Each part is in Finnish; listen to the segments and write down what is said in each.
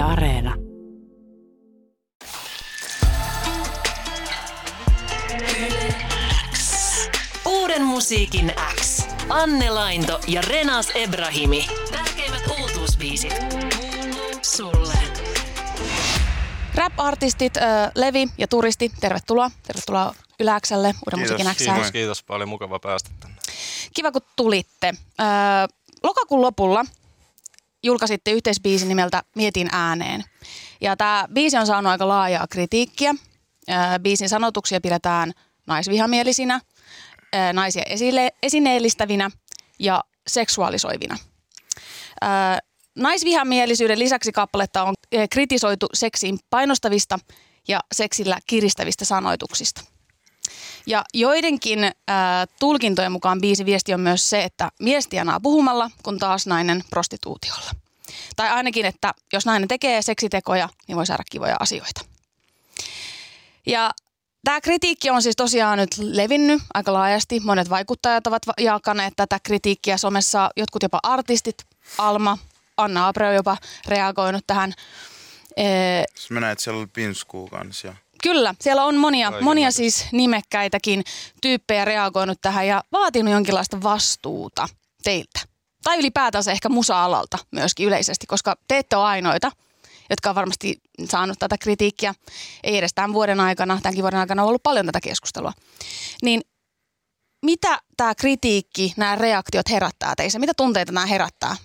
Yle Areena. Uuden musiikin X. Anne Lainto ja Renas Ebrahimi. Tärkeimmät uutuusbiisit. Sulle. Rap-artistit äh, Levi ja Turisti, tervetuloa. Tervetuloa Yläkselle, Uuden musiikin Xään. kiitos, kiitos paljon. Mukava päästä tänne. Kiva, kun tulitte. Äh, lokakuun lopulla julkaisitte yhteisbiisin nimeltä Mietin ääneen. Ja tämä biisi on saanut aika laajaa kritiikkiä. Biisin sanotuksia pidetään naisvihamielisinä, naisia esille, esineellistävinä ja seksuaalisoivina. Naisvihamielisyyden lisäksi kappaletta on kritisoitu seksiin painostavista ja seksillä kiristävistä sanoituksista. Ja joidenkin äh, tulkintojen mukaan biisi viesti on myös se, että mies tienaa puhumalla, kun taas nainen prostituutiolla. Tai ainakin, että jos nainen tekee seksitekoja, niin voi saada kivoja asioita. Ja tämä kritiikki on siis tosiaan nyt levinnyt aika laajasti. Monet vaikuttajat ovat va- jakaneet tätä kritiikkiä somessa. Jotkut jopa artistit, Alma, Anna Abreu jopa reagoinut tähän. Siis mä näin, että siellä oli kanssa. Kyllä, siellä on monia, monia siis nimekkäitäkin tyyppejä reagoinut tähän ja vaatinut jonkinlaista vastuuta teiltä. Tai ylipäätänsä ehkä musa-alalta myöskin yleisesti, koska te ette ole ainoita, jotka on varmasti saanut tätä kritiikkiä. Ei edes tämän vuoden aikana, tämänkin vuoden aikana on ollut paljon tätä keskustelua. Niin mitä tämä kritiikki, nämä reaktiot herättää teissä? Mitä tunteita nämä herättää?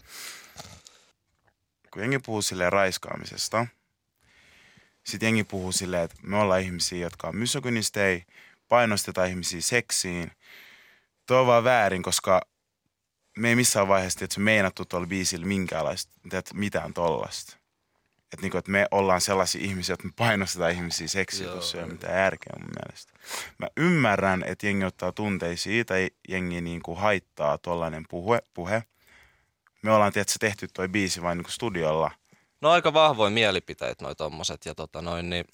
Kun jengi puhuu silleen raiskaamisesta, sitten jengi puhuu silleen, että me ollaan ihmisiä, jotka on misogynisteja, painostetaan ihmisiä seksiin. Tuo on vaan väärin, koska me ei missään vaiheessa että se meinattu tuolla biisillä minkäänlaista, että mitään tollasta. Että niinku, et me ollaan sellaisia ihmisiä, että me painostetaan ihmisiä seksiin, Joo. tuossa ei ole mitään järkeä mun mielestä. Mä ymmärrän, että jengi ottaa tunteisiin tai jengi niinku haittaa tollainen puhe, puhe. Me ollaan tietysti tehty toi biisi vain niinku studiolla. No aika vahvoja mielipiteitä noi tommoset ja tota noin, niin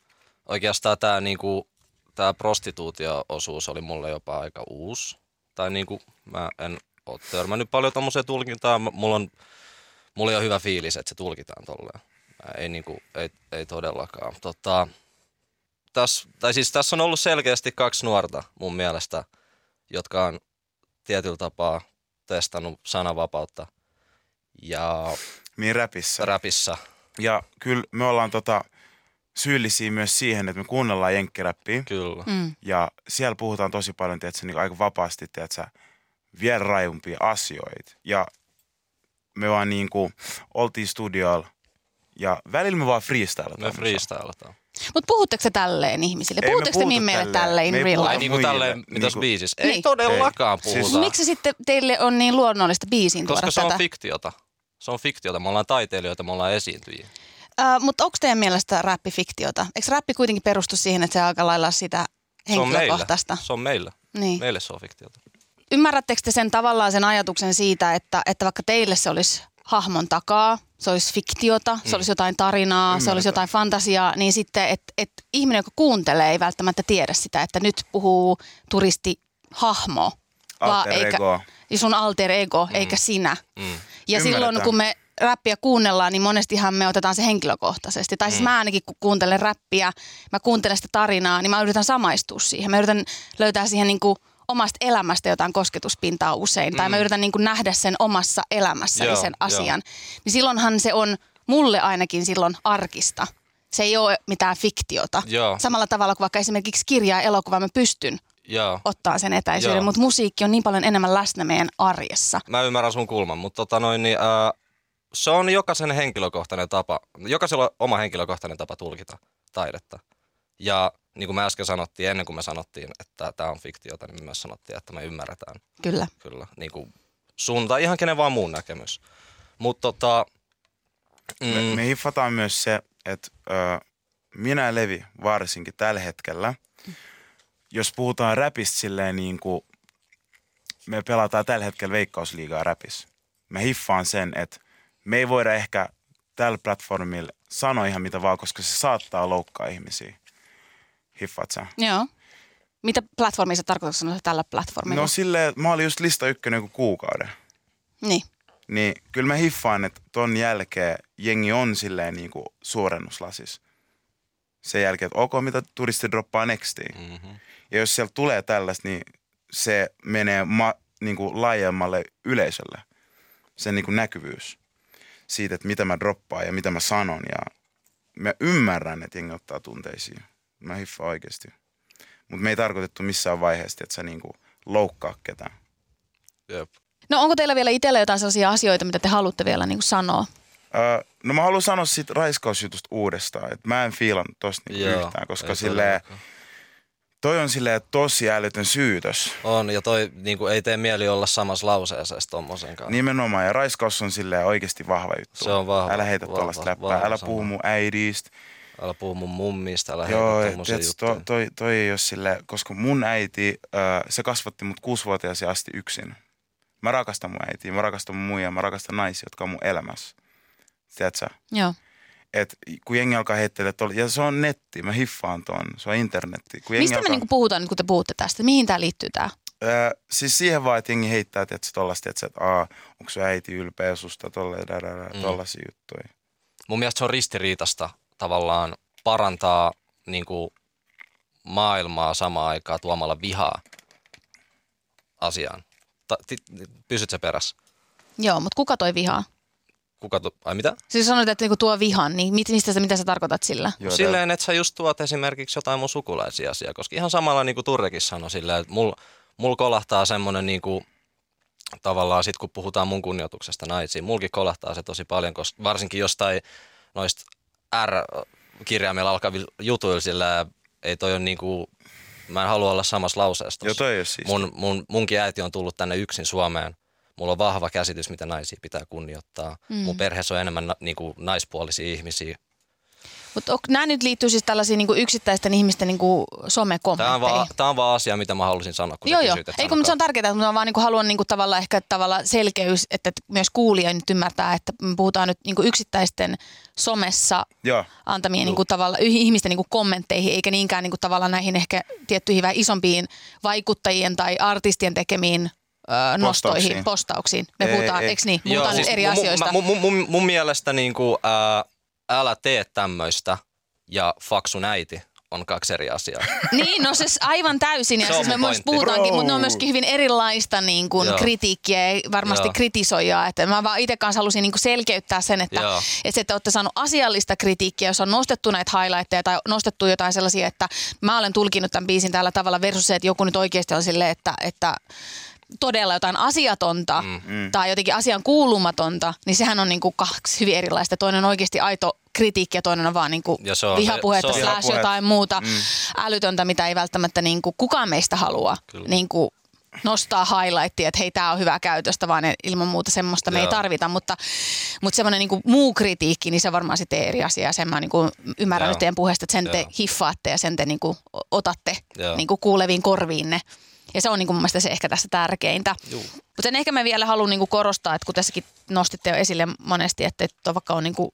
oikeastaan tämä niinku, tää prostituutio-osuus oli mulle jopa aika uusi. Tai niinku, mä en ole törmännyt paljon tommoseen tulkintaan. Mulla on, mulla on hyvä fiilis, että se tulkitaan tolleen. Mä Ei, niinku, ei, ei todellakaan. Tota, täs, tai siis tässä on ollut selkeästi kaksi nuorta mun mielestä, jotka on tietyllä tapaa testannut sananvapautta ja Niin räpissä. räpissä Ja kyllä me ollaan tota, syyllisiä myös siihen, että me kuunnellaan jenkkiräppiä. Kyllä. Mm. Ja siellä puhutaan tosi paljon, tiedätkö, niin aika vapaasti, tiedätkö, vielä rajumpia asioita. Ja me vaan niin kuin oltiin studiolla ja välillä me vaan freestylataan. Me freestylataan. Mutta puhutteko te tälleen ihmisille? Puhutteko te niin meille tälleen. tälleen in real Ai life? niinku muille, tälleen, mitäs niinku- biisissä? Niin. Ei todellakaan Ei. puhuta. Siis- Miksi sitten teille on niin luonnollista biisiin tuoda Koska se tätä? on fiktiota. Se on fiktiota. Me ollaan taiteilijoita, me ollaan esiintyjiä. Uh, mutta onko teidän mielestä räppi fiktiota? Eikö räppi kuitenkin perustu siihen, että se aika lailla sitä Se on meillä. henkilökohtaista? Se on meillä. Niin. Meille se on fiktiota. Ymmärrättekö te sen tavallaan sen ajatuksen siitä, että, että vaikka teille se olisi hahmon takaa, se olisi fiktiota, se Mm. olisi jotain tarinaa, se olisi jotain fantasiaa, niin sitten, että et ihminen, joka kuuntelee, ei välttämättä tiedä sitä, että nyt puhuu turistihahmo. vaan Alter eikä, ego. sun alter ego, mm. eikä sinä. Mm. Ja Ymmärretään. silloin kun me räppiä kuunnellaan, niin monestihan me otetaan se henkilökohtaisesti. Tai siis mä ainakin kun kuuntelen räppiä, mä kuuntelen sitä tarinaa, niin mä yritän samaistua siihen. Mä yritän löytää siihen niin kuin omasta elämästä jotain kosketuspintaa usein. Tai mä yritän niin kuin nähdä sen omassa elämässäni Joo, sen joo. asian. Niin silloinhan se on mulle ainakin silloin arkista. Se ei ole mitään fiktiota. Joo. Samalla tavalla kuin vaikka esimerkiksi kirjaa ja elokuvaa mä pystyn Joo. ottaa sen etäisyyden, Joo. mutta musiikki on niin paljon enemmän läsnä meidän arjessa. Mä ymmärrän sun kulman, mutta tota noin, niin, ää, se on jokaisen henkilökohtainen tapa, jokaisella on oma henkilökohtainen tapa tulkita taidetta. Ja niin kuin me äsken sanottiin, ennen kuin me sanottiin, että tämä on fiktiota, niin me myös sanottiin, että me ymmärretään Kyllä. kyllä niin kuin sun tai ihan kenen vaan muun näkemys. Mutta tota, mm, Me, me hiffataan myös se, että ö, minä ja Levi varsinkin tällä hetkellä, jos puhutaan räpistä silleen niin kuin me pelataan tällä hetkellä veikkausliigaa räpissä. Mä hiffaan sen, että me ei voida ehkä tällä platformilla sanoa ihan mitä vaan, koska se saattaa loukkaa ihmisiä. Hiffaat sä? Joo. Mitä platformia sä tarkoitatko sanoa tällä platformilla? No silleen, että mä olin just lista ykkönen joku kuukauden. niin. Niin kyllä mä hiffaan, että ton jälkeen jengi on silleen niinku suurennuslasis. Sen jälkeen, että ok, mitä turisti droppaa nextiin. Mm-hmm. Ja jos sieltä tulee tällaista, niin se menee ma, niin kuin laajemmalle yleisölle. Se niin kuin näkyvyys siitä, että mitä mä droppaan ja mitä mä sanon. Ja mä ymmärrän, että jengi ottaa tunteisiin. Mä hiffaan oikeasti. Mutta me ei tarkoitettu missään vaiheessa, että sä niin kuin loukkaa ketään. Jep. No onko teillä vielä itsellä jotain sellaisia asioita, mitä te haluatte vielä niin kuin sanoa? Öö, no mä haluan sanoa siitä raiskausjutusta uudestaan, että mä en fiilannut tosta niinku Joo, yhtään, koska silleen, todellakaan. Toi on silleen tosi älytön syytös. On, ja toi niin kuin, ei tee mieli olla samassa lauseessa edes tommosen kanssa. Nimenomaan, ja raiskaus on silleen oikeasti vahva juttu. Se on vahva, Älä heitä tuollaista läppää, vahva älä puhu mun äidistä. Älä puhu mun mummista, älä Joo, heitä tiiäks, to, toi, toi ei ole silleen, koska mun äiti, äh, se kasvatti mut kuusivuotiaasi asti yksin. Mä rakastan mun äitiä, mä rakastan mun muijaa, mä rakastan naisia, jotka on mun elämässä. Tiedätkö? Joo. Et kun jengi alkaa heittelee tuolla, ja se on netti, mä hiffaan ton, se on internetti. Kun jengi Mistä me alkaa, niinku puhutaan nyt, kun te puhutte tästä? Mihin tämä liittyy tämä? Ää, siis siihen vaan, että jengi heittää, että tollaista, että, että aa, onko sun äiti ylpeä susta, tolle, mm. tollaisia juttuja. Mun mielestä se on ristiriitasta tavallaan parantaa niin kuin, maailmaa samaan aikaan tuomalla vihaa asiaan. Ta, ti, pysyt sä perässä? Joo, mutta kuka toi vihaa? Kuka tu, ai mitä? Siis sanoit, että niinku tuo vihan, niin mit, mistä sä, mitä sä tarkoitat sillä? Joo, Silleen, että sä just tuot esimerkiksi jotain mun sukulaisia asiaa, koska ihan samalla niin kuin Turrekin sanoi silleen, että mulla mul kolahtaa semmoinen niin kuin, tavallaan sit kun puhutaan mun kunnioituksesta naisiin, mulkin kolahtaa se tosi paljon, koska varsinkin jostain noista R-kirjaimella alkavilla jutuilla sillä ei toi on niin kuin, mä en halua olla samassa lauseessa. Joo, toi ei ole siistiä. mun, mun, munkin äiti on tullut tänne yksin Suomeen. Mulla on vahva käsitys, mitä naisia pitää kunnioittaa. Mm. Mun perheessä on enemmän na, niin kuin naispuolisia ihmisiä. Mutta nämä nyt liittyy siis tällaisiin niinku yksittäisten ihmisten niinku Tämä on, somekommentteihin. vaan, tämä on vaan asia, mitä mä halusin sanoa, kun Joo, joo. että Ei kun se on tärkeää, mutta mä vaan niinku haluan niinku tavallaan ehkä tavallaan selkeys, että että myös kuulija nyt ymmärtää, että me puhutaan nyt niinku yksittäisten somessa Joo, antamien niinku tavalla, ihmisten niinku kommentteihin, eikä niinkään niinku tavallaan näihin ehkä tiettyihin vähän isompiin vaikuttajien tai artistien tekemiin nostoihin, Postauksiin. postauksiin. Me Ei, puhutaan, ei. eikö niin? Puhutaan nyt eri mun, asioista. Mun, mun, mun, mun mielestä niin kuin, ää, älä tee tämmöistä ja faksun äiti on kaksi eri asiaa. Niin, no siis aivan täysin. Ja Se on siis me myös puhutaankin, Bro. mutta ne on myöskin hyvin erilaista niin kuin Joo. kritiikkiä ja varmasti Joo. kritisoijaa. Että mä vaan itse kanssa halusin niin kuin selkeyttää sen, että, Joo. että se, että olette saanut asiallista kritiikkiä, jos on nostettu näitä highlightteja tai nostettu jotain sellaisia, että mä olen tulkinut tämän biisin tällä tavalla versus se, että joku nyt oikeasti on silleen, että, että todella jotain asiatonta mm. tai jotenkin asian kuulumatonta, niin sehän on niin kuin kaksi hyvin erilaista. Toinen on oikeasti aito kritiikki ja toinen on vaan niin kuin Ja se on- vihapuhetta se on- slash jotain muuta mm. älytöntä, mitä ei välttämättä niin kuin kukaan meistä halua Kyllä. niin kuin nostaa highlightia, että hei, tämä on hyvää käytöstä, vaan ne- ilman muuta semmoista me ei Joo. tarvita, mutta, mutta semmoinen niin kuin muu kritiikki, niin se varmaan sitten eri asia. Ja sen mä niin kuin ymmärrän Joo. nyt teidän puheesta, että sen te Joo. hiffaatte ja sen te niin kuin otatte Joo. niin kuin kuuleviin korviinne. Ja se on niin kuin mun mielestä se ehkä tässä tärkeintä. Mutta sen ehkä mä vielä haluan niin kuin korostaa, että kun tässäkin nostitte jo esille monesti, että, että vaikka on niin kuin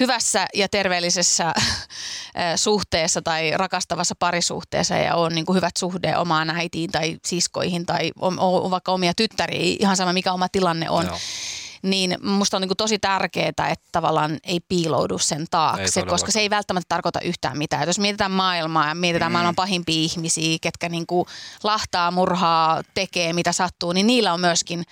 hyvässä ja terveellisessä suhteessa tai rakastavassa parisuhteessa ja on niin kuin hyvät suhde omaan äitiin tai siskoihin tai on, on vaikka omia tyttäriä, ihan sama mikä oma tilanne on, Joo. Niin musta on niin kuin tosi tärkeää, että tavallaan ei piiloudu sen Ei taakse, todellakaan. koska se ei välttämättä tarkoita yhtään mitään. Et jos mietitään maailmaa ja mietitään mm. maailman pahimpia ihmisiä, ketkä niin kuin lahtaa, murhaa, tekee mitä sattuu, niin niillä on myöskin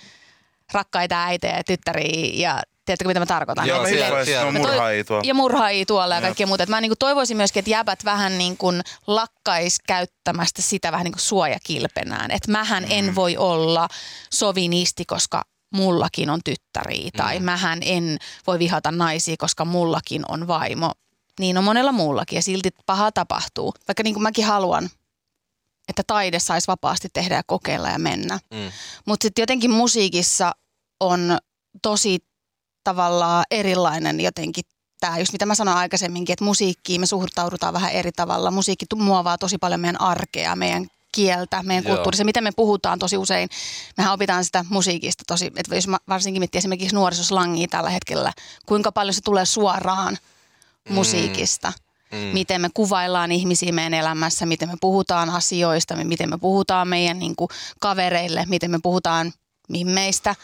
rakkaita äitejä ja tyttäriä ja tiedättekö mitä mä tarkoitan? Joo, tiedän. Mä toi- murhaajia tuolla. ja murhaajia tuolla ja Jep. kaikkea muuta. Et mä niin toivoisin myöskin, että jäbät vähän niin kuin lakkais käyttämästä sitä vähän niin kuin suojakilpenään. Että mähän en voi olla sovinisti, koska mullakin on tyttäriä. Tai mähän en voi vihata naisia, koska mullakin on vaimo. Niin on monella muullakin ja silti paha tapahtuu. Vaikka niin kuin mäkin haluan, että taide saisi vapaasti tehdä ja kokeilla ja mennä. Mm. Mutta sitten jotenkin musiikissa on tosi tavallaan erilainen jotenkin tämä, just mitä mä sanoin aikaisemminkin, että musiikkiin me suhtaudutaan vähän eri tavalla. Musiikki muovaa tosi paljon meidän arkea, meidän kieltä, meidän Joo. kulttuurista. Miten me puhutaan tosi usein, mehän opitaan sitä musiikista tosi, että jos varsinkin miettii esimerkiksi nuorisoslangia tällä hetkellä, kuinka paljon se tulee suoraan musiikista. Mm. Miten me kuvaillaan ihmisiä meidän elämässä, miten me puhutaan asioista, miten me puhutaan meidän niin kuin, kavereille, miten me puhutaan mimmeistä,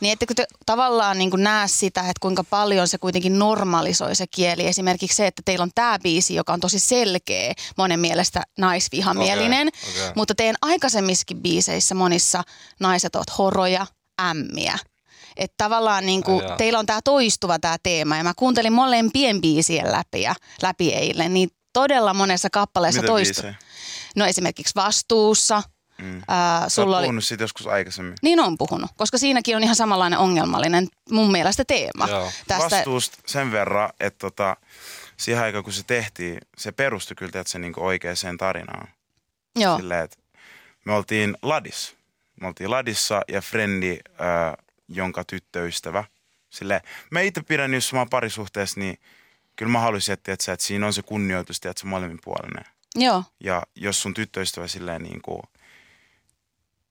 niin ettekö te tavallaan niin näe sitä, että kuinka paljon se kuitenkin normalisoi se kieli. Esimerkiksi se, että teillä on tämä biisi, joka on tosi selkeä, monen mielestä naisvihamielinen, Okei, okei. mutta teidän aikaisemmissakin biiseissä monissa naiset ovat horoja, ämmiä. Että tavallaan niin kuin, jaa. teillä on tämä toistuva tämä teema ja mä kuuntelin molempien biisien läpi, ja, läpi eilen, niin todella monessa kappaleessa Mitä toistuu. biisejä? No esimerkiksi Vastuussa. Mm. Oot sulla oli, puhunut siitä joskus aikaisemmin. niin on puhunut, koska siinäkin on ihan samanlainen ongelmallinen mun mielestä teema. Joo. Tästä, Vastuusta sen verran, että tota, siihen aikaan kun se tehtiin, se perustui kyllä että se niinku oikeaan tarinaan. joo, Silleen, että me oltiin Ladis. Me oltiin Ladissa ja Frendi, äh, jonka tyttöystävä. Silleen, mä itse pidän, jos mä oon parisuhteessa, niin kyllä mä haluaisin, että, että, että siinä on se kunnioitus, että se molemmin puolinen. joo, Ja jos sun tyttöystävä silleen niin kuin,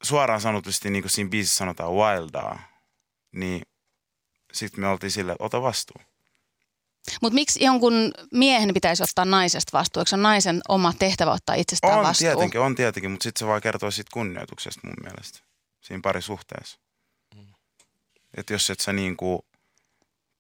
suoraan sanotusti niin kuin siinä biisissä sanotaan wildaa, niin sitten me oltiin silleen, että ota vastuu. mutta miksi jonkun miehen pitäisi ottaa naisesta vastuu? Eikö se naisen oma tehtävä ottaa itsestään On vastuu? tietenkin, on tietenkin, mutta sitten se vaan kertoo siitä kunnioituksesta mun mielestä siinä parisuhteessa. Että jos et sä niin kuin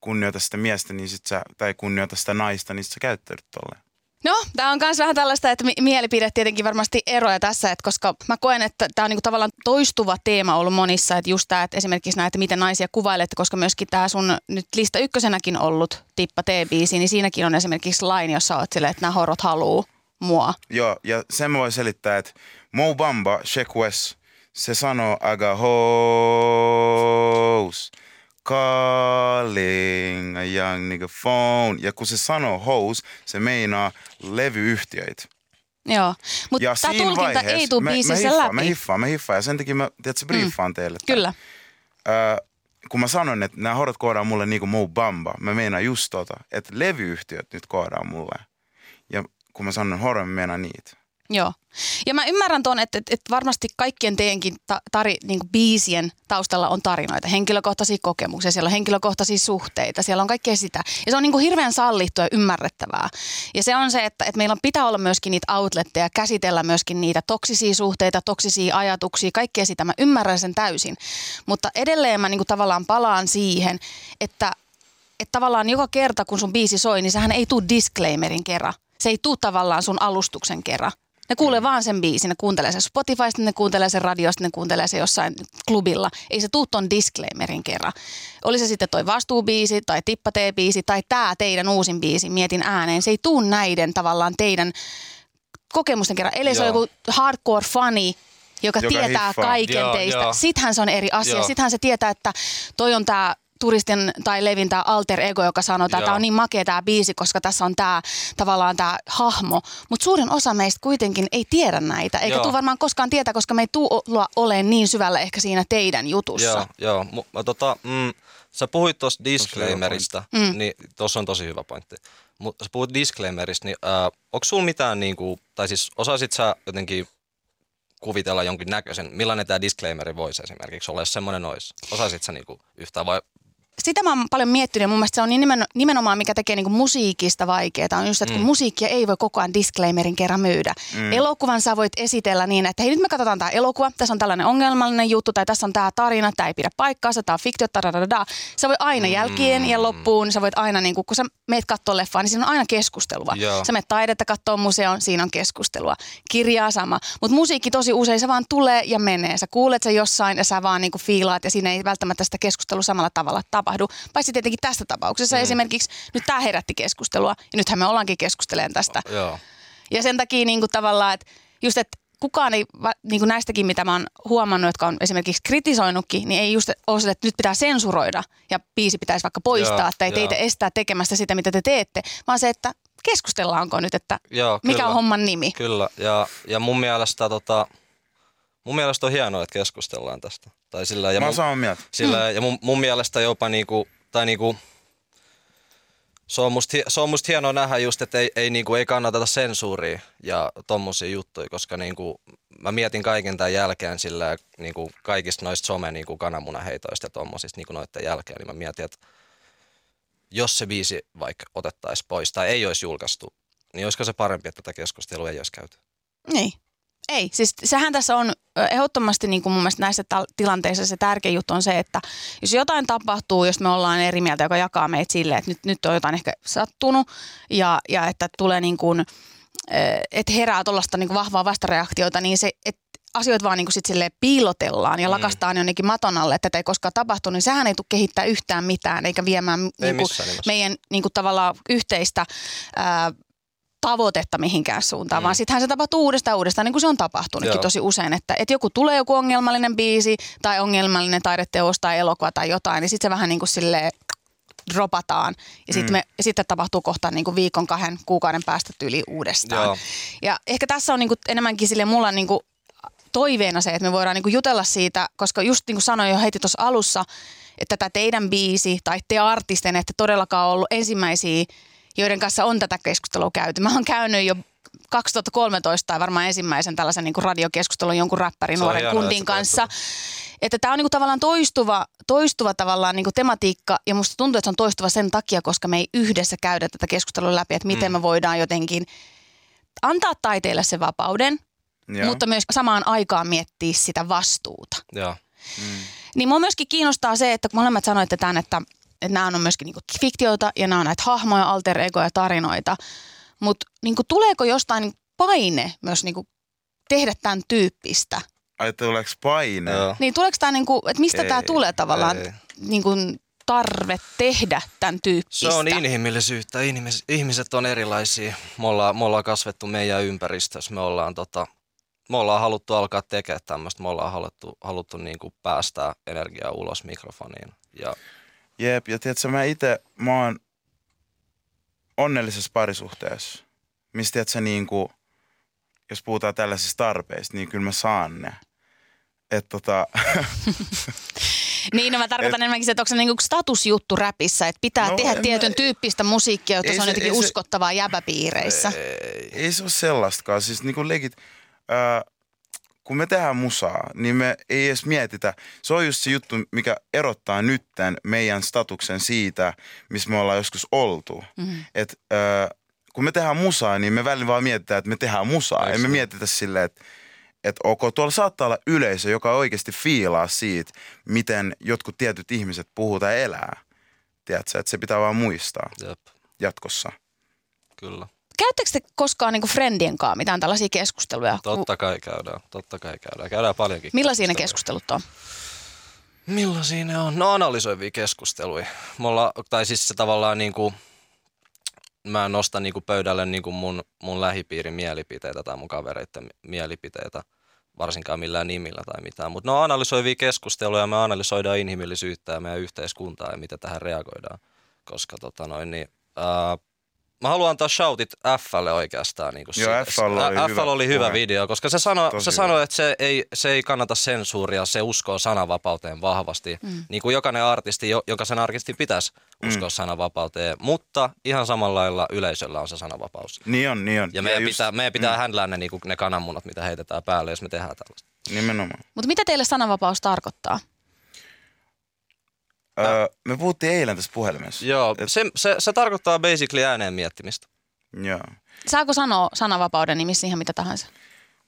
kunnioita sitä miestä, niin sit sä, tai kunnioita sitä naista, niin sit sä käyttäydyt tolleen. No, tämä on myös vähän tällaista, että mi- mielipide tietenkin varmasti eroja tässä, että koska mä koen, että tämä on niinku tavallaan toistuva teema ollut monissa, että just tämä, että esimerkiksi näitä, miten naisia kuvailette, koska myöskin tämä sun nyt lista ykkösenäkin ollut Tippa T-biisi, niin siinäkin on esimerkiksi line, jossa oot silleen, että nämä horot haluu mua. Joo, ja sen mä voin selittää, että Mo Bamba, Sheck West, se sanoo aga hoes, calling a young nigga phone. Ja kun se sanoo hoes, se meinaa levyyhtiöitä. Joo, mutta tämä tulkinta vaiheessa ei tule biisissä läpi. Mm. Mä hiffaan, mä hiffaan. Ja sen takia mä, tiedätkö, briefaan teille. tämän. Kyllä, Öö, kun mä sanon, että nämä horot koodaa mulle niinku Mo Bamba, mä meinaan just tota, että levyyhtiöt nyt koodaa mulle. Ja kun mä sanon horo, mä meinaan niitä. Joo. Ja mä ymmärrän tuon, että, että, varmasti kaikkien teidänkin ta, tari, niin biisien taustalla on tarinoita, henkilökohtaisia kokemuksia, siellä on henkilökohtaisia suhteita, siellä on kaikkea sitä. Ja se on niin hirveän sallittua ja ymmärrettävää. Ja se on se, että, että meillä on, pitää olla myöskin niitä outletteja, käsitellä myöskin niitä toksisia suhteita, toksisia ajatuksia, kaikkea sitä. Mä ymmärrän sen täysin. Mutta edelleen mä niin tavallaan palaan siihen, että että tavallaan joka kerta, kun sun biisi soi, niin sehän ei tuu disclaimerin kerran. Se ei tuu tavallaan sun alustuksen kerran. Ne kuulee vaan sen biisin, ne kuuntelee sen Spotifysta, ne kuuntelee sen radiosta, ne kuuntelee sen jossain klubilla. Ei se tuu ton disclaimerin kerran. Oli se sitten toi vastuubiisi tai tippa biisi tai tää teidän uusin biisi, mietin ääneen. Se ei tuu näiden tavallaan teidän kokemusten kerran. Eli se on joku hardcore funny, joka, Joka tietää hiffaa. kaiken Joo, teistä. joo. Sittenhän se on eri asia. Joo. Sittenhän se tietää, että toi on tämä turistin tai Levin tämä alter ego, joka sanoo, että tämä on niin makea tämä biisi, koska tässä on tämä tavallaan tämä hahmo. Mutta suurin osa meistä kuitenkin ei tiedä näitä, eikä tule varmaan koskaan tietää, koska me ei tule olemaan niin syvällä ehkä siinä teidän jutussa. Joo, joo. Mä, tota, mm, sä puhuit tuosta disclaimerista, Mm. niin tuossa on tosi hyvä pointti. Mutta sä puhut disclaimerista, niin äh, onko sulla mitään, niinku, tai siis osaisit sä jotenkin kuvitella jonkin näköisen, millainen tämä disclaimeri voisi esimerkiksi olla, jos semmoinen olisi? Osaisit sä niinku yhtään vai sitä mä oon paljon miettinyt ja mun mielestä se on nimen, nimenomaan, mikä tekee niinku musiikista vaikeaa, on just, että kun Mm. musiikkia ei voi koko ajan disclaimerin kerran myydä. Mm. Elokuvan sä voit esitellä niin, että hei nyt me katsotaan tämä elokuva, tässä on tällainen ongelmallinen juttu tai tässä on tämä tarina, tämä ei pidä paikkaansa, tämä on fiktio, tadadada. Sä voit aina jälkien ja loppuun, sä voit aina, niin kun sä meet kattoo leffaa, niin siinä on aina keskustelua. Joo. Sä meet taidetta kattoo museoon, siinä on keskustelua. Kirjaa sama. Mutta musiikki tosi usein se vaan tulee ja menee. Sä kuulet sen jossain ja sä vaan niinku fiilaat ja siinä ei välttämättä sitä keskustelua samalla tavalla tapahdu. Paitsi tietenkin tässä tapauksessa mm. esimerkiksi nyt tämä herätti keskustelua ja nythän me ollaankin keskustelemaan tästä. Joo. Ja sen takia niinku tavallaan, että just, että kukaan ei, va- niinku näistäkin mitä mä oon huomannut, jotka on esimerkiksi kritisoinutkin, niin ei just ole sille, että nyt pitää sensuroida ja biisi pitäisi vaikka poistaa Joo, tai teitä joo. estää tekemästä sitä, mitä te teette, vaan se, että keskustellaanko nyt, että Joo, mikä kyllä. on homman nimi. Kyllä, ja, ja mun mielestä tota, mun mielestä on hienoa, että keskustellaan tästä. Tai sillä, ja Mä oon mun, samaa mieltä. sillä, ja mun, mun mielestä jopa niinku, tai niinku, se on, musta, se on musta hienoa nähdä just, että ei, ei, niinku, ei kannateta sensuuria ja tommosia juttuja, koska niinku, mä mietin kaiken tämän jälkeen sillä niinku, kaikista noista some niinku, kananmunaheitoista ja tommosista niinku, noiden jälkeen, niin mä mietin, että jos se biisi vaikka otettaisiin pois tai ei olisi julkaistu, niin olisiko se parempi, että tätä keskustelua ei olisi käyty? Niin. Ei, siis sehän tässä on ehdottomasti niin kuin mun mielestä näissä tal- tilanteissa se tärkein juttu on se, että jos jotain tapahtuu, jos me ollaan eri mieltä, joka jakaa meitä silleen, että nyt, nyt on jotain ehkä sattunut ja, ja että tulee niin kuin, että herää tuollaista niin kuin vahvaa vastareaktiota, niin se, että asioita vaan niin kuin sit piilotellaan ja lakastaan jonnekin maton alle, että tätä ei koskaan tapahtu, niin sehän ei tule kehittää yhtään mitään eikä viemään niin kuin meidän niin kuin tavallaan yhteistä ää, tavoitetta mihinkään suuntaan, mm. vaan sittenhän se tapahtuu uudestaan uudestaan, niin kuin se on tapahtunutkin Joo. tosi usein, että, että joku tulee joku ongelmallinen biisi tai ongelmallinen taideteos tai elokuva tai jotain, niin sitten se vähän niin kuin silleen dropataan ja sitten mm. sit tapahtuu kohta niin kuin viikon, kahden, kuukauden päästä tyyli uudestaan. Joo. Ja ehkä tässä on niin kuin enemmänkin sille mulla niin kuin toiveena se, että me voidaan niin kuin jutella siitä, koska just niin kuin sanoin jo heti tuossa alussa, että tämä teidän biisi tai te artisten, että todellakaan ollut ensimmäisiä, joiden kanssa on tätä keskustelua käyty. Mä oon käynyt jo 2013 tai varmaan ensimmäisen tällaisen niin kuin radiokeskustelun jonkun räppärin nuoren hienoa, kundin kanssa. Että tämä on niinku tavallaan toistuva, toistuva tavallaan niinku tematiikka ja musta tuntuu, että se on toistuva sen takia, koska me ei yhdessä käydä tätä keskustelua läpi, että miten mm. me voidaan jotenkin antaa taiteelle se vapauden, Joo. mutta myös samaan aikaan miettiä sitä vastuuta. Joo. Niin mua myöskin kiinnostaa se, että kun molemmat sanoitte tämän, että, että nämä on myöskin niinku fiktiota ja nämä on näitä hahmoja, alter egoja, tarinoita. Mutta niinku, tuleeko jostain niinku paine myös niinku, tehdä tämän tyyppistä? Ai tuleeko paine? Joo. Niin tuleeko tämä, niinku, että mistä tämä tulee tavallaan ei. niinku, tarve tehdä tämän tyyppistä? Se on inhimillisyyttä. Ihmis, ihmiset on erilaisia. Me ollaan, me ollaan kasvettu meidän ympäristössä. Me ollaan, tota, me ollaan haluttu alkaa tekemään tämmöistä. Me ollaan haluttu, haluttu niin kuin päästää energiaa ulos mikrofoniin. Ja Jep, ja tiedätkö, mä itse, mä oon onnellisessa parisuhteessa. Mistä tiedätkö, niin kuin, jos puhutaan tällaisista tarpeista, niin kyllä mä saan ne. Et tota, Niin, no mä tarkoitan enemmänkin se, että onko se niinku statusjuttu räpissä, että pitää No, tehdä en mä- tietyn tyyppistä musiikkia, jotta Ei se on se- jotenkin ei se- uskottavaa jäbäpiireissä. ei se ole sellaistakaan. Siis niin kuin legit, ää, kun me tehdään musaa, niin me ei edes mietitä. Se on just se juttu, mikä erottaa nyt tämän meidän statuksen siitä, missä me ollaan joskus oltu. Mm-hmm. Et, ää, kun me tehdään musaa, niin me välillä vaan mietitään, että me tehdään musaa. Ei me mietitä silleen, että että ok, tuolla saattaa olla yleisö, joka oikeasti fiilaa siitä, miten jotkut tietyt ihmiset puhuu tai elää. Tiedätkö, että se pitää vaan muistaa jep, jatkossa. kyllä. Käyttekö te koskaan niinku friendien kanssa mitään tällaisia keskusteluja? Totta kai käydään. Totta kai käydään. Käydään paljonkin Millaisia ne keskustelut on? Millaisia ne on? No analysoivia keskusteluja. Me olla, tai siis se tavallaan niin kuin, mä nostan niin kuin pöydälle niin kuin mun, mun lähipiirin mielipiteitä tai mun kavereiden mielipiteitä, varsinkaan millään nimillä tai mitään. Mutta ne on analysoivia keskusteluja, me analysoidaan inhimillisyyttä ja meidän yhteiskuntaa ja miten tähän reagoidaan. Koska tota noin, niin, ää, mä haluan antaa shoutit Flle oikeastaan. Niin kuin Joo, F:llä oli Ä- hyvä oli hyvä puhe. video, koska se sanoi, se sanoi että se ei, se ei kannata sensuuria, se uskoo sananvapauteen vahvasti. Mm. Niin kuin jokainen artisti, jo, jokaisen artistin pitäisi uskoa mm. sananvapauteen, mutta ihan samalla lailla yleisöllä on se sananvapaus. Niin on, niin on. Ja meidän just- pitää, meidän pitää mm. händlää ne, niin kuin ne kananmunat, mitä heitetään päälle, jos me tehdään tällaista. Nimenomaan. Mutta mitä teille sananvapaus tarkoittaa? Öö, me puhuttiin eilen tässä puhelimessa. Joo, se, se, se tarkoittaa basically ääneen miettimistä. Joo. Saako sanoa sananvapauden nimissä ihan mitä tahansa?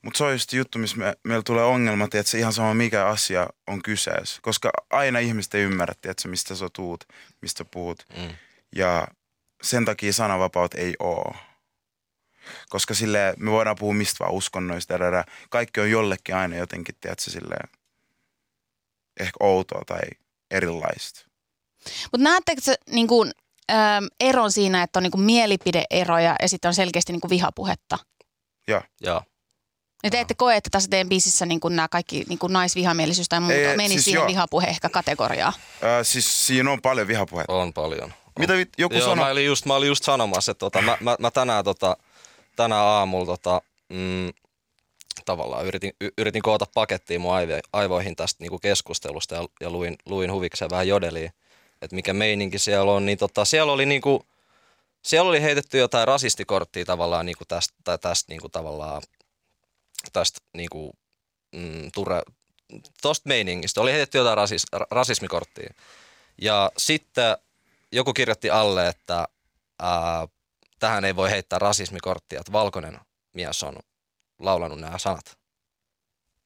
Mutta se on just juttu, missä me, meillä tulee ongelmat, että se ihan sama mikä asia on kyseessä. Koska aina ihmiset ei ymmärrä, että mistä sä tuut, mistä puhut. Mm. Ja sen takia sananvapaut ei oo. Koska sille me voidaan puhua mistä vaan uskonnoista. Dadada. Kaikki on jollekin aina jotenkin, tiedätkö, silleen, ehkä outoa tai erilaista. Mutta näettekö se niin kuin, äm, eron siinä, että on niin kuin mielipideeroja ja sitten on selkeästi niin kuin vihapuhetta? Joo. Ja te ette koe, että tässä teidän biisissä niin nämä kaikki niin kuin naisvihamielisyys tai muuta Ei, menisi siis siihen joo. vihapuhe ehkä kategoriaan? Öö, siis siinä on paljon vihapuhetta. On paljon. Mitä vit- joku Joo, sanoi? mä olin just, mä olin just sanomassa, että tota, mä, mä, mä, tänään, tota, tänään aamulla tota, mm, tavallaan yritin, yritin koota pakettiin mun aivo, aivoihin tästä niinku keskustelusta ja, ja luin, luin huvikseen vähän jodeliin, että mikä meininki siellä on, niin tota, siellä oli niinku, siellä oli heitetty jotain rasistikorttia tavallaan niinku tästä, tai tästä niinku tavallaan, tästä niinku, mm, ture, tosta meiningistä. Oli heitetty jotain rasis, ra- rasismikorttia. Ja sitten joku kirjoitti alle, että ää, tähän ei voi heittää rasismikorttia, että valkoinen mies on laulanut nämä sanat.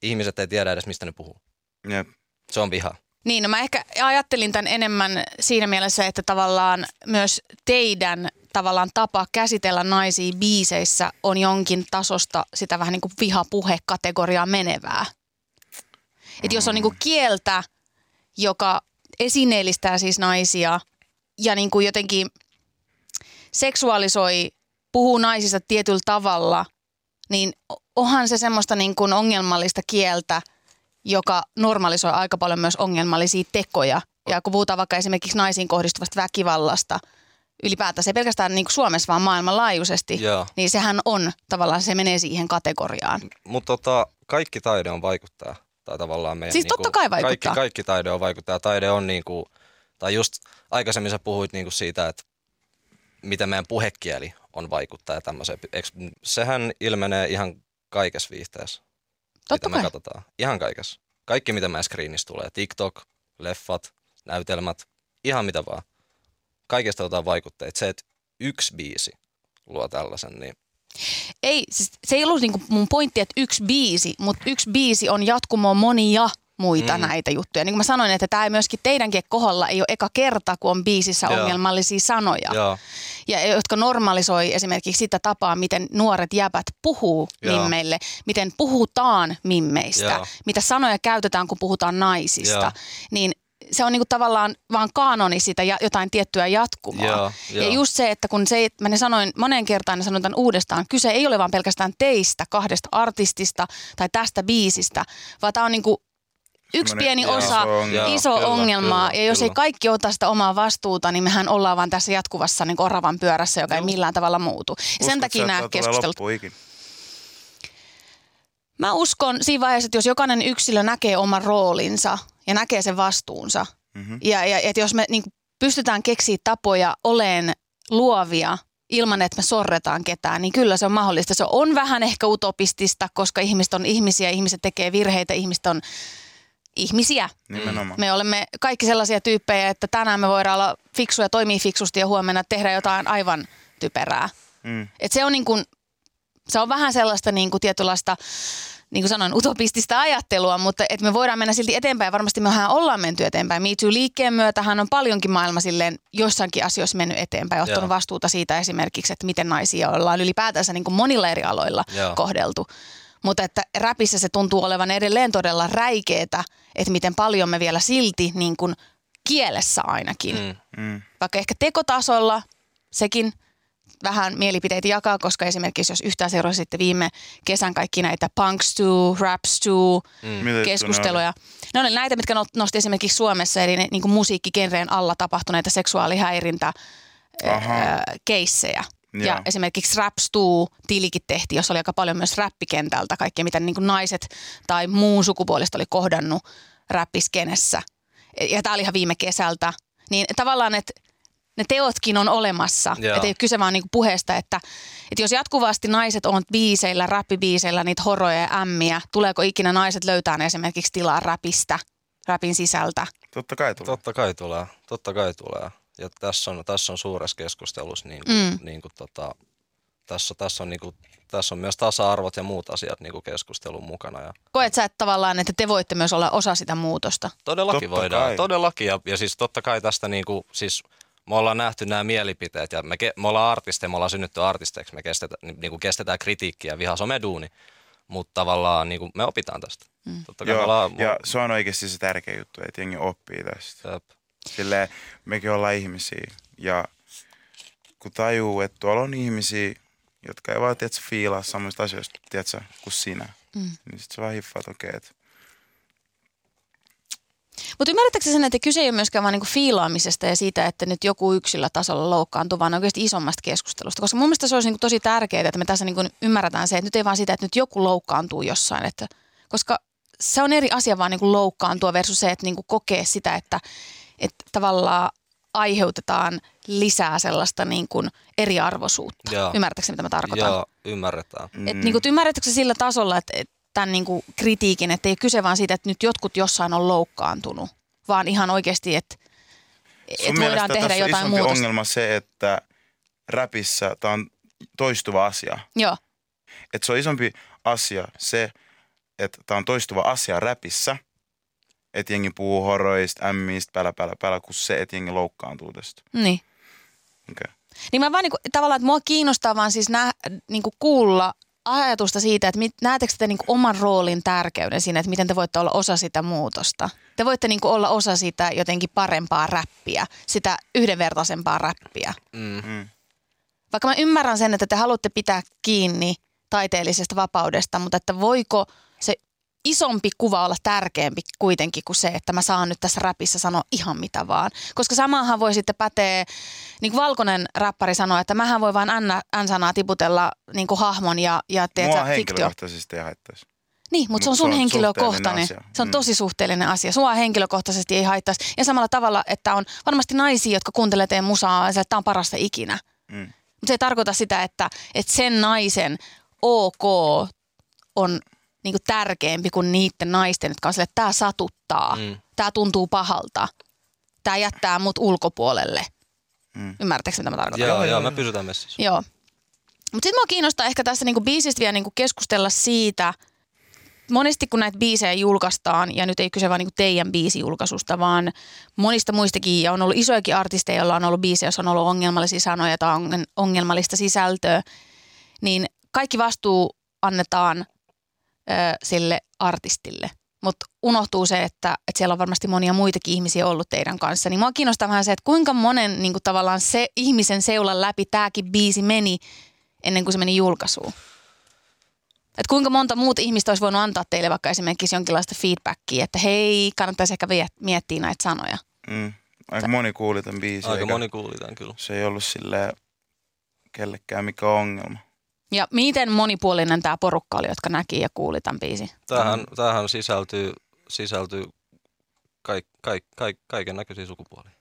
ihmiset ei tiedä edes, mistä ne puhuu. Jep. Se on viha. Niin, no mä ehkä ajattelin tämän enemmän siinä mielessä, että tavallaan myös teidän tavallaan tapa käsitellä naisia biiseissä on jonkin tasosta sitä vähän niin kuin vihapuhe-kategoriaa menevää. Että jos on niin kuin kieltä, joka esineellistää siis naisia ja niin kuin jotenkin seksuaalisoi, puhuu naisista tietyllä tavalla, niin onhan se semmoista niin kuin ongelmallista kieltä, joka normalisoi aika paljon myös ongelmallisia tekoja. Ja kun puhutaan vaikka esimerkiksi naisiin kohdistuvasta väkivallasta, ylipäätään se ei pelkästään niin kuin Suomessa, vaan maailmanlaajuisesti, Joo. niin sehän on tavallaan, se menee siihen kategoriaan. Mutta tota, kaikki taide on vaikuttaa. Tai tavallaan meidän, Siis totta kai vaikuttaa. Kaikki, kaikki taide on vaikuttaa. Taide on niinku, tai just aikaisemmin sä puhuit niinku siitä, että miten meidän puhekieli on vaikuttaa ja tämmöiseen. Sehän ilmenee ihan kaikessa viihteessä, Totta mitä me kai. katsotaan. Ihan kaikessa. Kaikki, mitä meidän screenissä tulee. TikTok, leffat, näytelmät, ihan mitä vaan. Kaikesta otetaan vaikutteita. Se, että yksi biisi luo tällaisen, niin Ei, siis se ei ollut niinku mun pointti, että yksi biisi, mutta yksi biisi on jatkumo monia muita mm. Näitä juttuja. Niin kuin mä sanoin, että tämä ei myöskin teidänkin kohdalla ei ole eka kerta, kun on biisissä Joo. ongelmallisia sanoja. joo, Ja jotka normalisoi esimerkiksi sitä tapaa, miten nuoret jäbät puhuu Joo. mimmeille, miten puhutaan mimmeistä, Joo. mitä sanoja käytetään, kun puhutaan naisista. Joo. Niin se on niinku tavallaan vaan kaanoni sitä ja jotain tiettyä jatkumoa. Joo, ja joo. just se, että kun se, mä ne sanoin moneen kertaan ja sanon tämän uudestaan, kyse ei ole vaan pelkästään teistä, kahdesta artistista tai tästä biisistä, vaan tämä on niinku yksi pieni iso osa, ongelma. Joo, iso kyllä, ongelmaa. kyllä, ja jos ei kyllä. kaikki ota sitä omaa vastuuta, niin mehän ollaan vaan tässä jatkuvassa niin oravan pyörässä, joka ei millään tavalla muutu. Ja Uskot sen takia nämä keskustelut? Mä uskon siinä vaiheessa, että jos jokainen yksilö näkee oman roolinsa ja näkee sen vastuunsa, Mhm. ja, ja että jos me niin pystytään keksiä tapoja oleen luovia ilman, että me sorretaan ketään, niin kyllä se on mahdollista. Se on vähän ehkä utopistista, koska ihmiset on ihmisiä, ihmiset tekee virheitä, ihmiset on ihmisiä. Nimenomaan. Me olemme kaikki sellaisia tyyppejä, että tänään me voidaan olla fiksuja, toimia fiksusti ja huomenna tehdä jotain aivan typerää. Mm. Et se on niin kuin, se on vähän sellaista niin kuin tietynlaista, niin kuin sanoin, utopistista ajattelua, mutta että me voidaan mennä silti eteenpäin. Varmasti mehän ollaan menty eteenpäin. Me Too-liikkeen myötähän on paljonkin maailma silleen joissakin asioissa mennyt eteenpäin, ottanut Joo. vastuuta siitä esimerkiksi, että miten naisia ollaan ylipäätänsä niin kuin monilla eri aloilla Joo. kohdeltu. Mutta että räpissä se tuntuu olevan edelleen todella räikeetä, että miten paljon me vielä silti niin kuin kielessä ainakin mm, Mm. vaikka ehkä tekotasolla sekin vähän mielipiteitä jakaa, koska esimerkiksi jos yhtään seurasitte viime kesän kaikki näitä punks to, raps to mm, keskusteluja. Ne oli näitä, mitkä no- nosti esimerkiksi Suomessa, eli ne, niin kuin musiikkigenreen alla tapahtuneita seksuaalihäirintä keissejä. Ja Joo. esimerkiksi Raps 2 tilikin tehtiin, jossa oli aika paljon myös räppikentältä kaikkea, mitä niin kuin naiset tai muun sukupuolista oli kohdannut räppiskenessä. Ja tämä oli ihan viime kesältä. Niin tavallaan, että ne teotkin on olemassa. Joo. Että ei ole kyse vaan niinku puheesta, että, että jos jatkuvasti naiset on biiseillä, räppibiiseillä, niitä horoja ja ämmiä, tuleeko ikinä naiset löytää ne esimerkiksi tilaa räpistä, räpin sisältä? Totta kai tulee. Totta kai tulee, totta kai tulee. Ja tässä on, tässä on suuressa keskustelussa, niin kuin, Mm. niin kuin, tota, tässä, tässä, on, niin kuin, tässä on myös tasa-arvot ja muut asiat niin kuin keskustelun mukana. Ja Koet sä että tavallaan, että te voitte myös olla osa sitä muutosta? todellakin Totta voidaan, kai. todellakin. Ja, ja siis totta kai tästä niin kuin, siis me ollaan nähty nämä mielipiteet ja me, ke, me ollaan artisteja, me ollaan synnytty artisteiksi, me kestetään, niin kuin kestetään kritiikkiä, viha someduuni, mutta tavallaan niin kuin, me opitaan tästä. Mm. Totta kai me Joo, ollaan, ja se on oikeasti se tärkeä juttu, että jengi oppii tästä. Jep. Silleen, mekin ollaan ihmisiä ja kun tajuu, että tuolla on ihmisiä, jotka ei vaan tiedätkö, fiilaa samoista asioista tiedätkö, kuin sinä, Mm. niin sitten se vaan hiffaat, okei, okay, että Mutta ymmärrättekö sen, että kyse ei ole myöskään vaan niinku fiilaamisesta ja siitä, että nyt joku yksilötasolla loukkaantuu, vaan oikeasti isommasta keskustelusta. Koska mun mielestä se olisi niinku tosi tärkeää, että me tässä niinku ymmärretään se, että nyt ei vaan sitä, että nyt joku loukkaantuu jossain. Että, koska se on eri asia vaan niinku loukkaantua versus se, että niinku kokee sitä, että, että tavallaan aiheutetaan lisää sellaista niinku eriarvoisuutta. Joo. Ymmärrättekö mitä mä tarkoitan? Joo, ymmärretään. Et niin kuin, ymmärrättekö sä sillä tasolla, että, että tämän niin kuin kritiikin, että ei ole kyse vaan siitä, että nyt jotkut jossain on loukkaantunut, vaan ihan oikeasti, että, että voidaan tehdä jotain isompi muuta. ongelma se, että räpissä tämä on toistuva asia. Joo, Että se on isompi asia se, että tämä on toistuva asia räpissä, että jengi puhuu horoista, ämmistä, pälä, pälä, pälä, kun se, että jengi loukkaantuu tästä. Niin. Okay. Niin mä vaan niinku, tavallaan, että mua kiinnostaa vaan siis nä, niinku kuulla ajatusta siitä, että mit, näettekö te niinku oman roolin tärkeyden siinä, että miten te voitte olla osa sitä muutosta. Te voitte niinku olla osa sitä jotenkin parempaa räppiä, sitä yhdenvertaisempaa räppiä. Mm. Mm. Vaikka mä ymmärrän sen, että te haluatte pitää kiinni taiteellisesta vapaudesta, mutta että voiko se isompi kuva olla tärkeämpi kuitenkin kuin se, että mä saan nyt tässä räpissä sanoa ihan mitä vaan. Koska samahan voi sitten päteä, niin kuin valkoinen räppäri sanoi, että mähän voi vain N-sanaa tiputella niin kuin hahmon ja, ja Mua tiedätkö, fiktio. henkilökohtaisesti ei haittaisi. Niin, mutta se on Mut se sun on henkilökohtainen. asia. Se on Mm. tosi suhteellinen asia. Sua henkilökohtaisesti ei haittaisi. Ja samalla tavalla, että on varmasti naisia, jotka kuuntelee teidän musaa ja että tämä on parasta ikinä. Mm. Mutta se ei tarkoita sitä, että, että sen naisen ok on niinku tärkeämpi kuin niiden naisten, jotka on sille, että tämä satuttaa, mm. Tämä tuntuu pahalta, tämä jättää mut ulkopuolelle. Mm. Ymmärrättekö, mitä mä tarkoitan? Joo, joo, me pysytään messissä. Joo. Mutta sitten mua kiinnostaa ehkä tässä niinku biisistä vielä niinku keskustella siitä, monesti kun näitä biisejä julkaistaan, ja nyt ei kyse vain niinku teidän biisijulkaisusta, vaan monista muistakin, ja on ollut isojakin artisteja, joilla on ollut biisejä, joissa on ollut ongelmallisia sanoja tai on- ongelmallista sisältöä, niin kaikki vastuu annetaan ö, sille artistille. Mutta unohtuu se, että, että siellä on varmasti monia muitakin ihmisiä ollut teidän kanssa. Niin mua kiinnostaa vähän se, että kuinka monen niin kuin tavallaan se ihmisen seulan läpi tämäkin biisi meni ennen kuin se meni julkaisuun. Et kuinka monta muuta ihmistä olisi voinut antaa teille vaikka esimerkiksi jonkinlaista feedbackia, että hei, kannattaisi ehkä miettiä näitä sanoja. Mm. Aika moni kuuli tämän biisin. Aika eikä moni kuuli tämän kyllä. Se ei ollut silleen kellekään mikä ongelma. Ja miten monipuolinen tämä porukka oli, jotka näki ja kuuli tämän biisin? Tähän, tähän sisältyy, sisältyy kaik, kaik, kaik, kaiken näköisiä sukupuolia.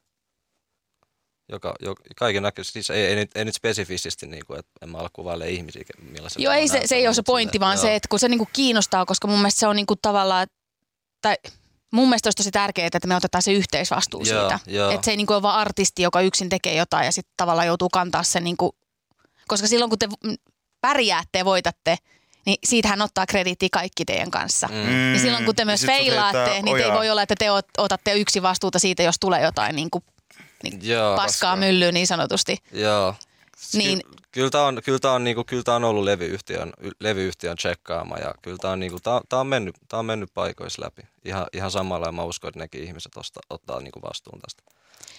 Joka, jo, kaiken näköisiä, siis ei, ei, nyt, ei nyt spesifisti, niin kuin, että en mä ala kuvaile ihmisiä, millaisia Joo, ei se, se ei ole se pointti, vaan se, että kun se niinku kiinnostaa, koska mun mielestä se on niinku tavallaan, tai mun mielestä olisi tosi tärkeää, että me otetaan se yhteisvastuu Joo, siitä. joo. Että se ei niinku ole vaan artisti, joka yksin tekee jotain ja sitten tavallaan joutuu kantaa sen, niinku, koska silloin kun te pärjäätte ja voitatte, niin siitähän ottaa krediittiä kaikki teidän kanssa. Mm. Mm. Niin silloin kun te myös sit se feilaatte, niin te ei voi olla, että te ot- otatte yksin vastuuta siitä, jos tulee jotain niinku Joo, paskaa myllyyn niin sanotusti. Joo. Niin- Ky- kyllä tämä on, kyllä tää on, niinku, kyllä tää on ollut levyyhtiön, levyyhtiön tsekkaama ja kyllä tämä on, niinku, tää, tää on, mennyt, tää on mennyt paikoissa läpi. Ihan, ihan samalla ja mä uskon, että nekin ihmiset osta, ottaa niinku vastuun tästä,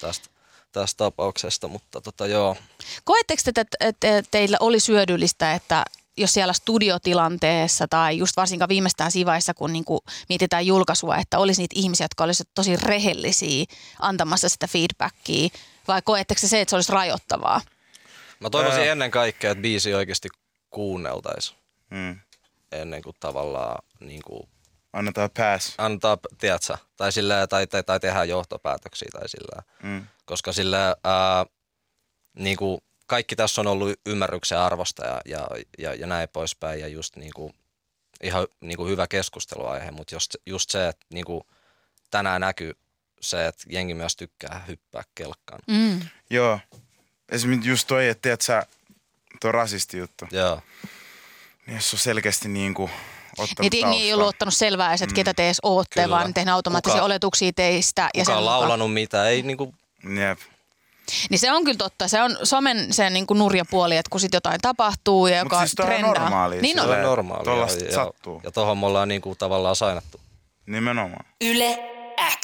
tästä, tästä tapauksesta, mutta tota joo. Koetteko te, että, että teillä oli syödyllistä, että jos siellä studiotilanteessa tai just varsinkaan viimeistään siinä vaiheessa, kun niin kuin mietitään julkaisua, että olisi niitä ihmisiä, jotka olisivat tosi rehellisiä antamassa sitä feedbackia, vai koetteko se se, että se olisi rajoittavaa? Mä toivoisin Ää. ennen kaikkea, että biisi oikeasti kuunneltaisiin Mm. ennen kuin tavallaan niin kuin Annetaan pass. antaa, tiedätkö, tai, sillä, tai, tai, tai tehdään johtopäätöksiä tai sillä, Mm. koska sillä ää, niin kuin kaikki tässä on ollut ymmärryksen arvosta ja, ja, ja, ja näin poispäin ja just niin kuin, ihan niin kuin hyvä keskusteluaihe, mutta just, just se, että niin kuin tänään näkyy se, että jengi myös tykkää hyppää kelkkaan. Mm. Joo. Esimerkiksi just toi, että tiedät sä, tuo rasisti juttu. Joo, Niin jos on selkeästi niin kuin ottanut Niin jengi ei ollut ottanut selvää edes, että ketä te edes ootte, Kyllä. vaan tehnyt automaattisia Kuka- oletuksia teistä. ja kuka sen on mukaan- laulanut mitä, ei niin kuin, Jep. Niin se on kyllä totta. Se on somen se niin kuin nurja puoli, että kun sit jotain tapahtuu ja Mut joka siis on trendaa. normaalia Niin se on. normaalia. ja, sattuu. Ja tohon me ollaan niin kuin tavallaan sainattu. Nimenomaan. Yle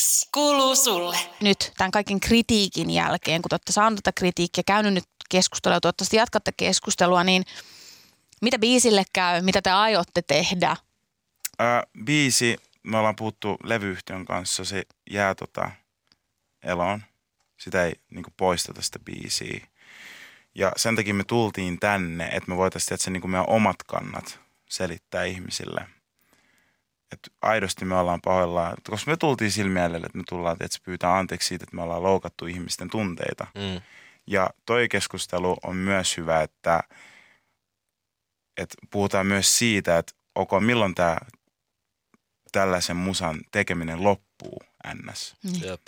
X kuuluu sulle. nyt tämän kaiken kritiikin jälkeen, kun te olette saaneet tätä kritiikkiä, käynyt nyt keskustelua ja toivottavasti jatkatte keskustelua, niin biisille käy, mitä te aiotte tehdä? Ää, biisi, me ollaan puhuttu levyyhtiön kanssa, se jää tota eloon. Sitä ei niinku poisteta sitä biisiä. Ja sen takia me tultiin tänne, että me voitaisiin että se niinku meidän omat kannat selittää ihmisille. Että aidosti me ollaan pahoillaan, koska me tultiin sillä mielellä, että me tullaan, että se pyytää anteeksi siitä, että me ollaan loukattu ihmisten tunteita. Mm. Ja toi keskustelu on myös hyvä, että, että puhutaan myös siitä, että ok, milloin tämä tällaisen musan tekeminen loppuu ns. Jep.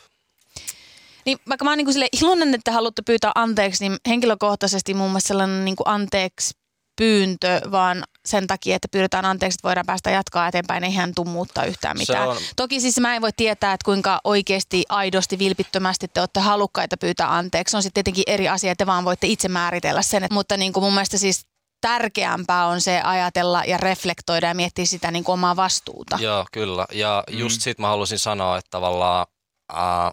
Niin vaikka mä oon niin sille iloinen, että haluatte pyytää anteeksi, niin henkilökohtaisesti mun mielestä sellainen niin anteeksi pyyntö, vaan sen takia, että pyydetään anteeksi, että voidaan päästä jatkaa eteenpäin, ei hän tuu muuttaa yhtään mitään. on- Toki siis mä en voi tietää, että kuinka oikeasti, aidosti, vilpittömästi te olette halukkaita pyytää anteeksi. Se on sitten tietenkin eri asia, että te vaan voitte itse määritellä sen. Mutta niin kuin mun mielestä siis tärkeämpää on se ajatella ja reflektoida ja miettiä sitä niin kuin omaa vastuuta. Joo, kyllä. Ja just sit mä halusin sanoa, että tavallaan ää,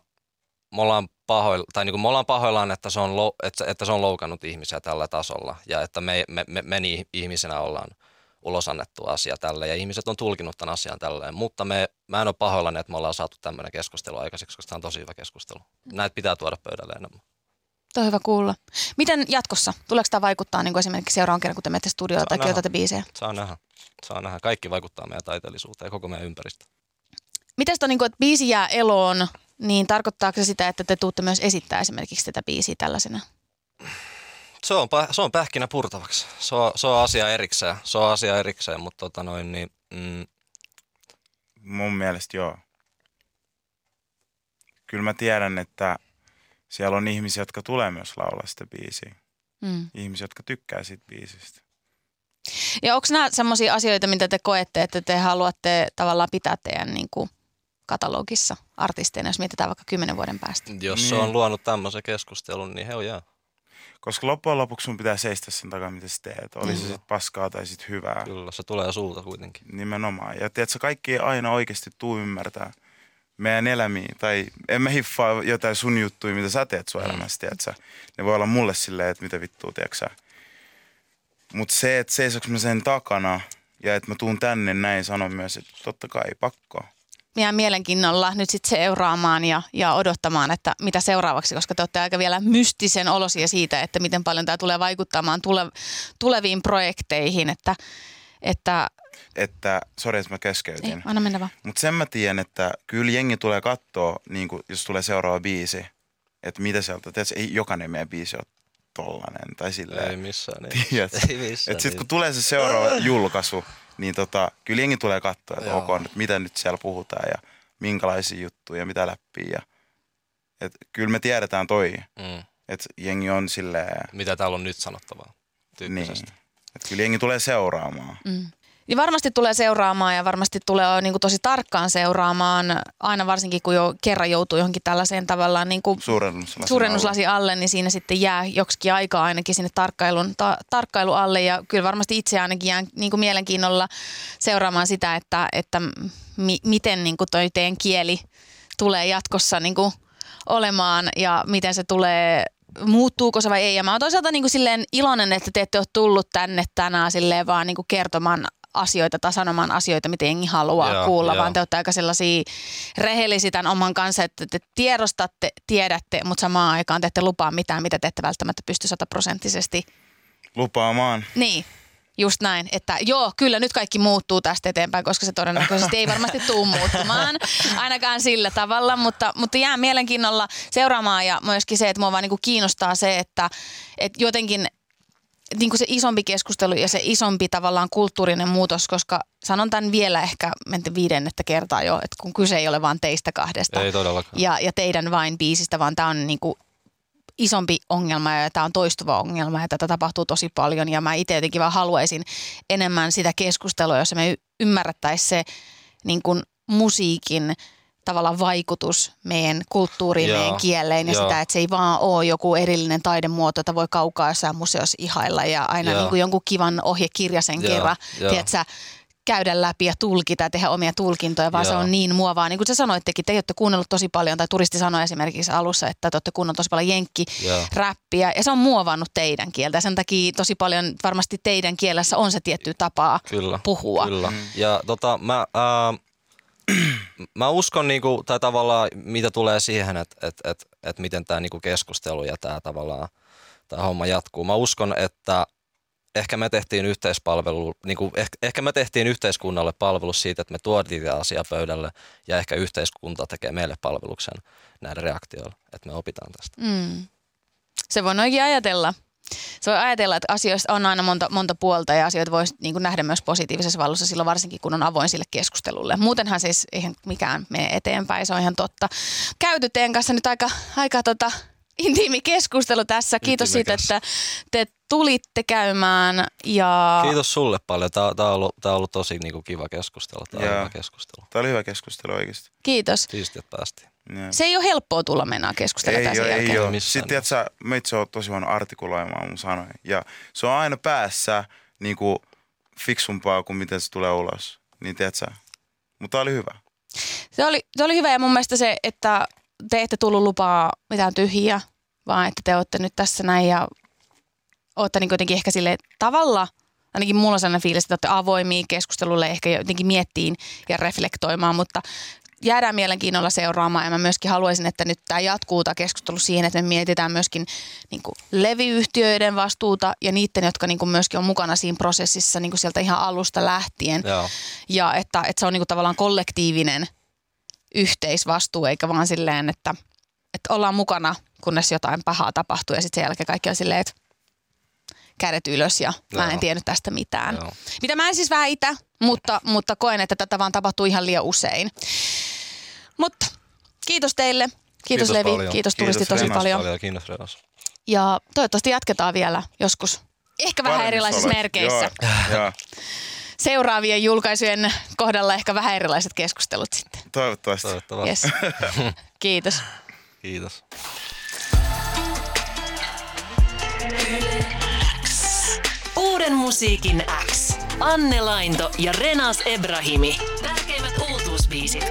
me ollaan pahoilla, tai niin me ollaan pahoillaan, että se, on, lou- että, että se on loukannut ihmisiä tällä tasolla ja että me, me, me, me niin ihmisenä ollaan ulos annettu asia tälle ja ihmiset on tulkinut tämän asian tälleen, mutta me, mä en ole pahoillani, että me ollaan saatu tämmöinen keskustelu aikaiseksi, koska tämä on tosi hyvä keskustelu. Näitä pitää tuoda pöydälle enemmän. Tuo on hyvä kuulla. Miten jatkossa? Tuleeko tämä vaikuttaa niin kuin esimerkiksi seuraavan kerran, kun te menette studioon tai kirjoitatte biisejä? Saa nähdä. Saa nähdä. Kaikki vaikuttaa meidän taiteellisuuteen ja koko meidän ympäristö. Miten sitä, niin kuin, että biisi jää eloon, niin tarkoittaako se sitä, että te tuutte myös esittää esimerkiksi tätä biisiä tällaisena? Se on, se on pähkinä purtavaksi. Se on, se on asia erikseen. Se on asia erikseen, mutta tota noin, niin, mm, Mun mielestä joo. Kyllä mä tiedän, että siellä on ihmisiä, jotka tulee myös laulaa sitä biisiä. Mm. Ihmisiä, jotka tykkää siitä biisistä. Ja onko nämä sellaisia asioita, mitä te koette, että te haluatte tavallaan pitää teidän niin kuin, katalogissa artisteina, jos mietitään vaikka kymmenen vuoden päästä? jos Niin. se on luonut tämmöisen keskustelun, niin he on jää. Koska loppujen lopuksi sun pitää seistä sen takaa, mitä sä teet. Oli se sitten paskaa tai sitten hyvää. Kyllä, se tulee sulta kuitenkin. Nimenomaan. Ja tiedätkö, kaikki ei aina oikeasti tuu ymmärtää meidän elämiä. Tai en mä hiffaa jotain sun juttuja, mitä sä teet sun Mm. elämässä, tiedätkö? Ne voi olla mulle silleen, että mitä vittua, tiedätkö Mutta se, että seisoks mä sen takana ja että mä tuun tänne näin, sanon myös, että totta kai pakko. Jään mielenkiinnolla nyt sitten seuraamaan ja, ja odottamaan, että mitä seuraavaksi, koska te olette aika vielä mystisen olosia siitä, että miten paljon tämä tulee vaikuttamaan tule, tuleviin projekteihin, että, että Että, sori, että mä ei, keskeytin. anna mennä vaan. Mutta sen mä tiedän, että kyllä jengi tulee katsoa, niin kun, jos tulee seuraava biisi, että mitä sieltä, tiedätkö, ei jokainen meidän biisi ole tollanen tai silleen. Ei missään. Niin. Tiedätkö? Ei missään. Et sit niin. kun tulee se seuraava julkaisu, niin tota, kyllä jengi tulee katsoa, että ok, nyt mitä nyt siellä puhutaan ja minkälaisia juttuja ja mitä läppiä. Ja, et kyllä me tiedetään toi, Mm. että jengi on silleen, Mitä täällä on nyt sanottavaa? niin, Tyyppisesti. että kyllä jengi tulee seuraamaan. Mm. Ja varmasti tulee seuraamaan ja varmasti tulee niin kuin tosi tarkkaan seuraamaan, aina varsinkin kun jo kerran joutuu johonkin tällaiseen tavallaan niin kuin Suurennuslasi. suurennuslasi alle, niin siinä sitten jää joksikin aikaa ainakin sinne tarkkailun, ta, tarkkailu alle. Ja kyllä varmasti itse ainakin jään niin kuin mielenkiinnolla seuraamaan sitä, että, että mi, miten niin kuin toi teidän kieli tulee jatkossa niin kuin olemaan ja miten se tulee muuttuuko se vai ei. Ja mä oon toisaalta niin kuin silleen iloinen, että te ette ole tullut tänne tänään silleen vaan niin kuin kertomaan asioita tai sanomaan asioita, mitä jengi haluaa Joo, kuulla, joo. vaan te olette aika sellaisia rehellisiä tämän oman kanssa, että te tiedostatte, tiedätte, mutta samaan aikaan te ette lupaa mitään, mitä te ette välttämättä pysty sataprosenttisesti. Lupaamaan. Niin, just näin, että joo, kyllä nyt kaikki muuttuu tästä eteenpäin, koska se todennäköisesti ei varmasti tule muuttumaan, ainakaan sillä tavalla, mutta, mutta jää mielenkiinnolla seuraamaan ja myöskin se, että mua vaan niin kuin kiinnostaa se, että, että jotenkin niin kuin se isompi keskustelu ja se isompi tavallaan kulttuurinen muutos, koska sanon tämän vielä ehkä viidennettä kertaa jo, että kun kyse ei ole vaan teistä kahdesta Ei todellakaan. ja, ja teidän vain biisistä, vaan tämä on niin kuin isompi ongelma ja tämä on toistuva ongelma ja tätä tapahtuu tosi paljon ja mä itse jotenkin vaan haluaisin enemmän sitä keskustelua, jossa me ymmärrettäisiin se niin kuin musiikin tavallaan vaikutus meidän kulttuuriin, Joo, meidän kieleen ja joo. sitä, että se ei vaan ole joku erillinen taidemuoto, jota voi kaukaa jossain museossa ihailla ja aina Joo. niin kuin jonkun kivan ohjekirjasen Joo, kerran, joo. tiedätkö, käydä läpi ja tulkita ja tehdä omia tulkintoja, vaan se Joo. on niin muovaa. Niin kuin sä sanoittekin, te olette kuunnellut tosi paljon, tai turisti sanoi esimerkiksi alussa, että te olette kuunnellut tosi paljon jenkki Joo. räppiä, ja se on muovannut teidän kieltä. Sen takia tosi paljon varmasti teidän kielessä on se tietty tapaa Kyllä. puhua. Kyllä. Ja tota, mä, ää, mä uskon, niinku, tai tavallaan mitä tulee siihen, että et, et, et miten tämä niinku keskustelu ja tämä tavallaan tämä homma jatkuu. Mä uskon, että ehkä me tehtiin yhteispalvelu, niinku, ehkä, ehkä me tehtiin yhteiskunnalle palvelus siitä, että me tuotiin tämä asia pöydälle ja ehkä yhteiskunta tekee meille palveluksen näiden reaktioilla, että me opitaan tästä. Mm. Se voi noinkin ajatella. Se voi ajatella, että asioista on aina monta, monta puolta ja asioita voisi niin nähdä myös positiivisessa valossa silloin varsinkin, kun on avoin sille keskustelulle. Muutenhan siis eihän mikään mene eteenpäin, se on ihan totta. Käyty teidän kanssa nyt aika, aika tota, intiimi keskustelu tässä. Kiitos siitä, että te tulitte käymään. Ja Kiitos sulle paljon. Tää, tää, on, ollut, tää on ollut tosi niinku kiva keskustelu. Tää on Joo. hyvä keskustelu. Niin. Tämä oli hyvä keskustelu oikeasti. Kiitos. Siistiä, että päästiin. Ja. Se ei ole helppoa tulla mennä keskustelemaan Ei ole, jälkeen. ei ole. Missään Sitten tiedätkö, meitsi on tosi huono artikuloimaan mun sanoja. Ja se on aina päässä niin kuin, fiksumpaa kuin miten se tulee ulos. Niin tiedätkö, mutta oli hyvä. Se oli, se oli hyvä ja mun mielestä se, että te ette tullut lupaa mitään tyhjiä, vaan että te olette nyt tässä näin ja olette niin kuitenkin ehkä sille tavalla, ainakin mulla on sellainen fiilis, että olette avoimia keskustelulle ehkä jotenkin miettiin ja reflektoimaan, mutta jäädään mielenkiinnolla seuraamaan ja mä myöskin haluaisin, että nyt tämä jatkuu tämä keskustelu siihen, että me mietitään myöskin niin kuin levyyhtiöiden vastuuta ja niiden, jotka niin kuin myöskin on mukana siinä prosessissa niin kuin sieltä ihan alusta lähtien. Joo. Ja että, että se on niinku tavallaan kollektiivinen yhteisvastuu, eikä vaan silleen, että, että ollaan mukana, kunnes jotain pahaa tapahtuu ja sitten sen jälkeen kaikki on silleen, että kädet ylös ja mä en tiennyt tästä mitään. Joo. Mitä mä en siis väitä, mutta, mutta koen, että tätä vaan tapahtuu ihan liian usein. Mutta kiitos teille. Kiitos, Kiitos Levi, paljon. kiitos Kiitos tulisti tosi paljon. Paljon kiinnos Renas. Ja toivottavasti jatketaan vielä joskus. Ehkä vähän Valmis erilaisissa olet. merkeissä. Joo, joo. Seuraavien julkaisujen kohdalla ehkä vähän erilaiset keskustelut sitten. Toivottavasti. Toivottavasti. Yes. Kiitos. Kiitos. Uuden musiikin X. Anne Lainto ja Renas Ebrahimi. Tärkeimmät uutuusbiisit.